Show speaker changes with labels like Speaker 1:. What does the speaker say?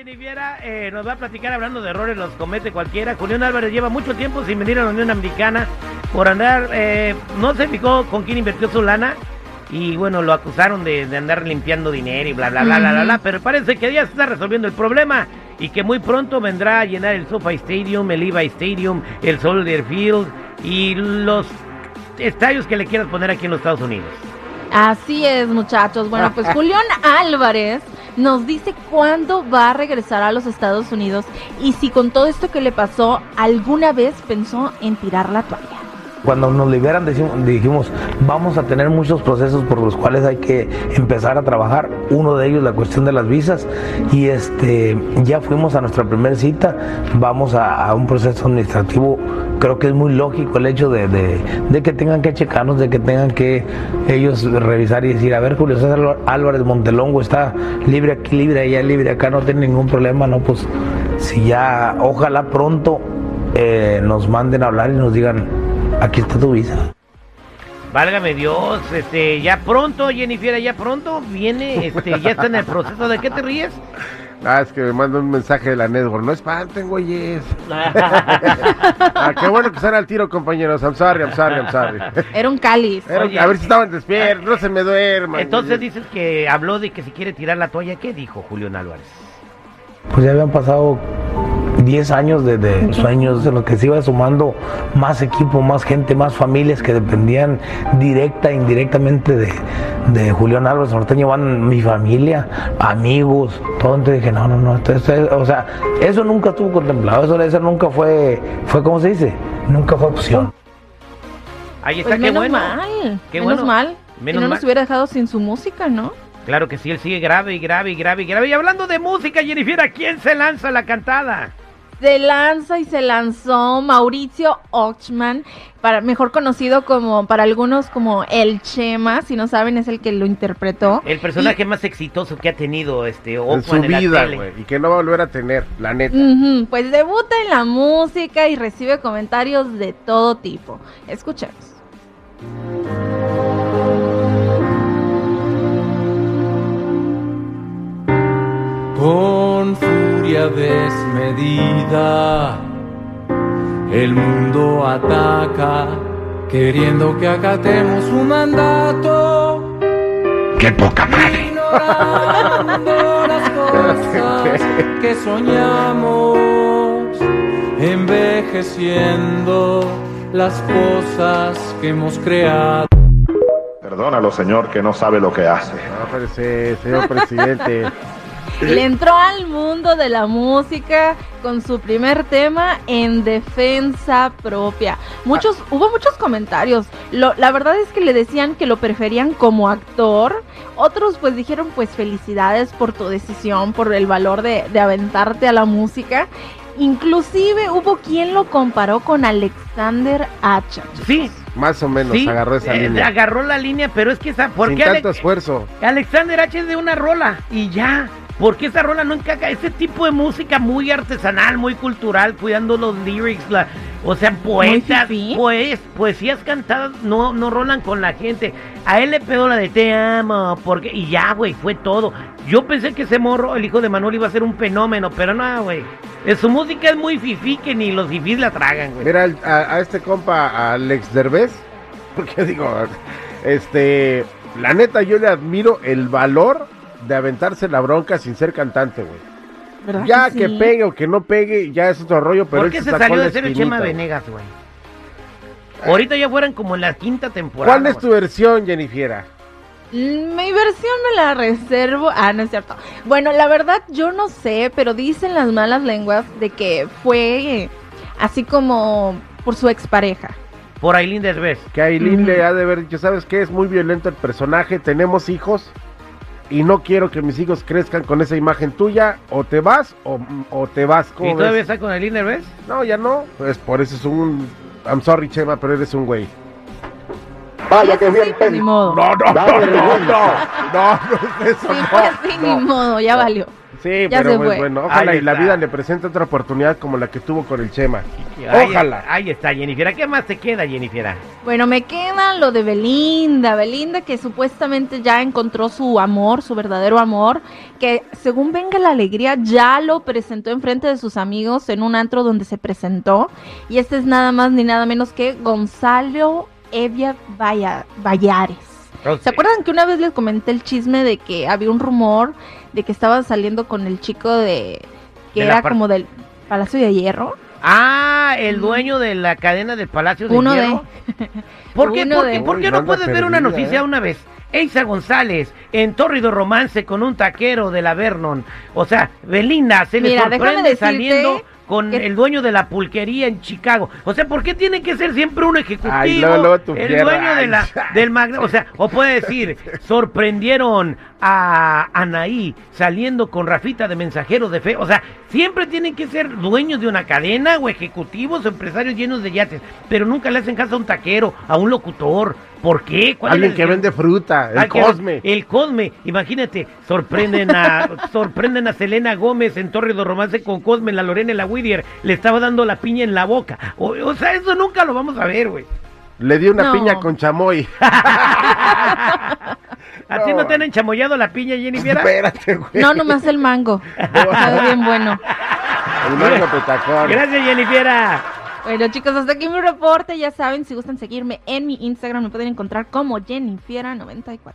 Speaker 1: huracanado Jenny Viera eh, nos va a platicar hablando de errores, los comete cualquiera. Julián Álvarez lleva mucho tiempo sin venir a la Unión Americana por andar, eh, no se fijó con quién invirtió su lana y bueno, lo acusaron de, de andar limpiando dinero y bla, bla, bla, bla, bla, bla, pero parece que ya se está resolviendo el problema y que muy pronto vendrá a llenar el SoFi Stadium, el Levi Stadium, el Soldier Field y los estadios que le quieras poner aquí en los Estados Unidos.
Speaker 2: Así es, muchachos. Bueno, pues Julián Álvarez nos dice cuándo va a regresar a los Estados Unidos y si con todo esto que le pasó alguna vez pensó en tirar la toalla.
Speaker 3: Cuando nos liberan decimos- dijimos, vamos a tener muchos procesos por los cuales hay que empezar a trabajar. Uno de ellos la cuestión de las visas y este ya fuimos a nuestra primera cita, vamos a, un proceso administrativo. Creo que es muy lógico el hecho de, de- de que tengan que checarnos, de que tengan que ellos revisar y decir, a ver, Julio César Álvarez Montelongo está libre aquí, libre allá, libre acá, no tiene ningún problema, no, pues si ya, ojalá pronto eh, nos manden a hablar y nos digan, aquí está tu visa.
Speaker 1: Válgame Dios, este, ya pronto, Jennifer, ya pronto viene, este, ya está en el proceso. ¿De qué te ríes?
Speaker 4: Ah, es que me manda un mensaje de la network. No espanten, güeyes. ah, qué bueno que están al tiro, compañeros. I'm sorry, I'm sorry, I'm sorry.
Speaker 2: Era un cáliz.
Speaker 4: Era-
Speaker 1: Oye.
Speaker 4: a ver si estaban despiertos, no se me duerman.
Speaker 1: Entonces
Speaker 4: güeyes.
Speaker 1: dices que habló de que si quiere tirar la toalla. ¿Qué dijo Julián Álvarez?
Speaker 3: Pues ya habían pasado 10 años de, de sueños en los que se iba sumando más equipo, más gente, más familias que dependían directa e indirectamente de, de Julián Álvarez Norteño. Van mi familia, amigos, todo. Entonces dije, no, no, no. esto- esto- o sea, eso nunca estuvo contemplado. Eso, eso nunca fue, fue, ¿cómo se dice? Nunca fue opción.
Speaker 1: Ahí está,
Speaker 2: Pues
Speaker 1: qué
Speaker 2: menos
Speaker 1: bueno.
Speaker 2: mal.
Speaker 1: Qué
Speaker 2: menos
Speaker 1: bueno.
Speaker 2: mal.
Speaker 1: Menos
Speaker 2: y no
Speaker 1: mal.
Speaker 2: nos hubiera dejado sin su música, ¿no?
Speaker 1: Claro que sí, él sigue grave y grave y grave y grave. Y hablando de música, Jennifer, ¿a quién se lanza la cantada?
Speaker 2: Se lanza y se lanzó Mauricio Ochman, para, mejor conocido como para algunos como el Chema, si no saben es el que lo interpretó.
Speaker 1: El personaje más exitoso que ha tenido este
Speaker 4: En su
Speaker 1: Oakman en la
Speaker 4: vida, güey. Y que no va a volver a tener, la neta.
Speaker 2: Pues debuta en la música y recibe comentarios de todo tipo. Escuchemos.
Speaker 5: con furia desmedida. El mundo ataca, queriendo que acatemos su mandato.
Speaker 3: ¡Qué poca madre!
Speaker 5: Ignorando las cosas que soñamos, envejeciendo las cosas que hemos creado.
Speaker 6: Perdónalo, señor, que no sabe lo que hace.
Speaker 4: No, pero sí, señor presidente.
Speaker 2: Le entró al mundo de la música con su primer tema en defensa propia. Muchos, hubo muchos comentarios. Lo- la verdad es que le decían que lo preferían como actor. Otros pues dijeron pues felicidades por tu decisión, por el valor de, de aventarte a la música. Inclusive hubo quien lo comparó con Alexander Hacha.
Speaker 1: Sí,
Speaker 4: Más o menos
Speaker 1: sí.
Speaker 4: agarró esa
Speaker 1: eh,
Speaker 4: línea.
Speaker 1: Agarró la línea, pero es que esa. ¿Por
Speaker 4: Sin
Speaker 1: qué Ale-
Speaker 4: tanto esfuerzo.
Speaker 1: Alexander H es de una rola y ya. Porque esa rola no encaja? Ese tipo de música muy artesanal, muy cultural, cuidando los lyrics, la, o sea, poetas, pues, poesías cantadas no, no rolan con la gente. A él le pegó la de te amo, porque, y ya, güey, fue todo. Yo pensé que ese morro, el hijo de Manuel, iba a ser un fenómeno, pero no, güey. Eh, Su música es muy fifí que ni los fifís la tragan, güey.
Speaker 4: Mira, a, a este compa, a Alex Derbez, porque digo, este, la neta yo le admiro el valor de aventarse la bronca sin ser cantante, güey.
Speaker 2: ¿Verdad
Speaker 4: Ya que
Speaker 2: sí?
Speaker 4: pegue o que no pegue, ya es otro rollo, pero
Speaker 1: ¿Por
Speaker 4: él
Speaker 1: qué se
Speaker 4: sacó
Speaker 1: salió de ser el Chema. Venegas, güey? Ahorita ya fueran como en la quinta temporada.
Speaker 4: ¿Cuál es
Speaker 1: güey.
Speaker 4: tu versión, Jennifer?
Speaker 2: Mm, Mi versión me la reservo. Ah, no es cierto. Bueno, la verdad yo no sé, pero dicen las malas lenguas de que fue eh, así como por su expareja.
Speaker 1: Por Aileen Derbez.
Speaker 4: Que Aileen le ha de haber dicho, ¿sabes qué? Es muy violento el personaje, tenemos hijos y no quiero que mis hijos crezcan con esa imagen tuya, o te vas o, o te vas.
Speaker 1: ¿Y
Speaker 4: ¿Cómo
Speaker 1: todavía
Speaker 4: ves?
Speaker 1: está con Aileen Derbez?
Speaker 4: No, ya no. Pues por eso es un... I'm sorry, Chema, pero eres un güey.
Speaker 6: Vaya que bien
Speaker 2: Pues, ni modo.
Speaker 4: No, no, no, no, no, no, no es eso,
Speaker 2: Sí,
Speaker 4: no,
Speaker 2: fue así,
Speaker 4: no.
Speaker 2: ni modo, ya valió.
Speaker 4: Sí,
Speaker 2: Ya
Speaker 4: pero
Speaker 2: se
Speaker 4: pues,
Speaker 2: fue.
Speaker 4: bueno, ojalá
Speaker 1: Ahí
Speaker 4: y la
Speaker 1: está.
Speaker 4: vida le presente otra oportunidad como la que tuvo con el Chema.
Speaker 1: Ahí
Speaker 4: Ojalá.
Speaker 1: está, Ahí está, Jennifer. ¿Qué más te queda, Jennifer?
Speaker 2: Bueno, me queda lo de Belinda. Belinda que supuestamente ya encontró su amor, su verdadero amor. Que según Venga la Alegría ya lo presentó en frente de sus amigos en un antro donde se presentó. Y este es nada más ni nada menos que Gonzalo Evia Valla- Vallares. ¿Se acuerdan que una vez les comenté el chisme de que había un rumor de que estaba saliendo con el chico de... que
Speaker 1: De
Speaker 2: era como del Palacio de Hierro?
Speaker 1: Ah, el dueño de la cadena del Palacio de
Speaker 2: Uno
Speaker 1: Hierro. ¿Por qué,
Speaker 2: Uno
Speaker 1: por
Speaker 2: de-
Speaker 1: qué- por qué
Speaker 4: Uy,
Speaker 1: no puedes ver una noticia
Speaker 4: ¿eh?
Speaker 1: una vez? Eisa González, en tórrido romance con un taquero de la Vernon. O sea, Belinda se le
Speaker 2: Mira,
Speaker 1: sorprende
Speaker 2: decirte
Speaker 1: saliendo con el dueño de la pulquería en Chicago. O sea, ¿por qué tiene que ser siempre un ejecutivo?
Speaker 4: Ay, luego, luego tu
Speaker 1: el dueño de la, del magna- O sea, o puede decir, sorprendieron a Anaí saliendo con Rafita de mensajeros de fe. O sea, siempre tienen que ser dueños de una cadena o ejecutivos o empresarios llenos de yates. Pero nunca le hacen caso a un taquero, a un locutor. ¿Por qué? ¿Cuál es
Speaker 4: Alguien que vende fruta, el
Speaker 1: que-
Speaker 4: Cosme.
Speaker 1: El Cosme, imagínate, sorprenden a sorprenden a Selena Gómez en Torre de Romance con Cosme, la Lorena y la Whittier, le estaba dando la piña en la boca. O, o sea, eso nunca lo vamos a ver, güey.
Speaker 4: Le dio una
Speaker 2: No.
Speaker 4: piña con chamoy.
Speaker 1: ¿A ti no te han enchamoyado la piña, Jennifer?
Speaker 4: Espérate, güey.
Speaker 2: No, nomás el mango. Sabe bien bueno.
Speaker 4: El mango petacón.
Speaker 1: Gracias, Jennifer.
Speaker 2: Bueno, chicos, hasta aquí mi reporte. Ya saben, si gustan seguirme en mi Instagram, me pueden encontrar como Jennifiera94.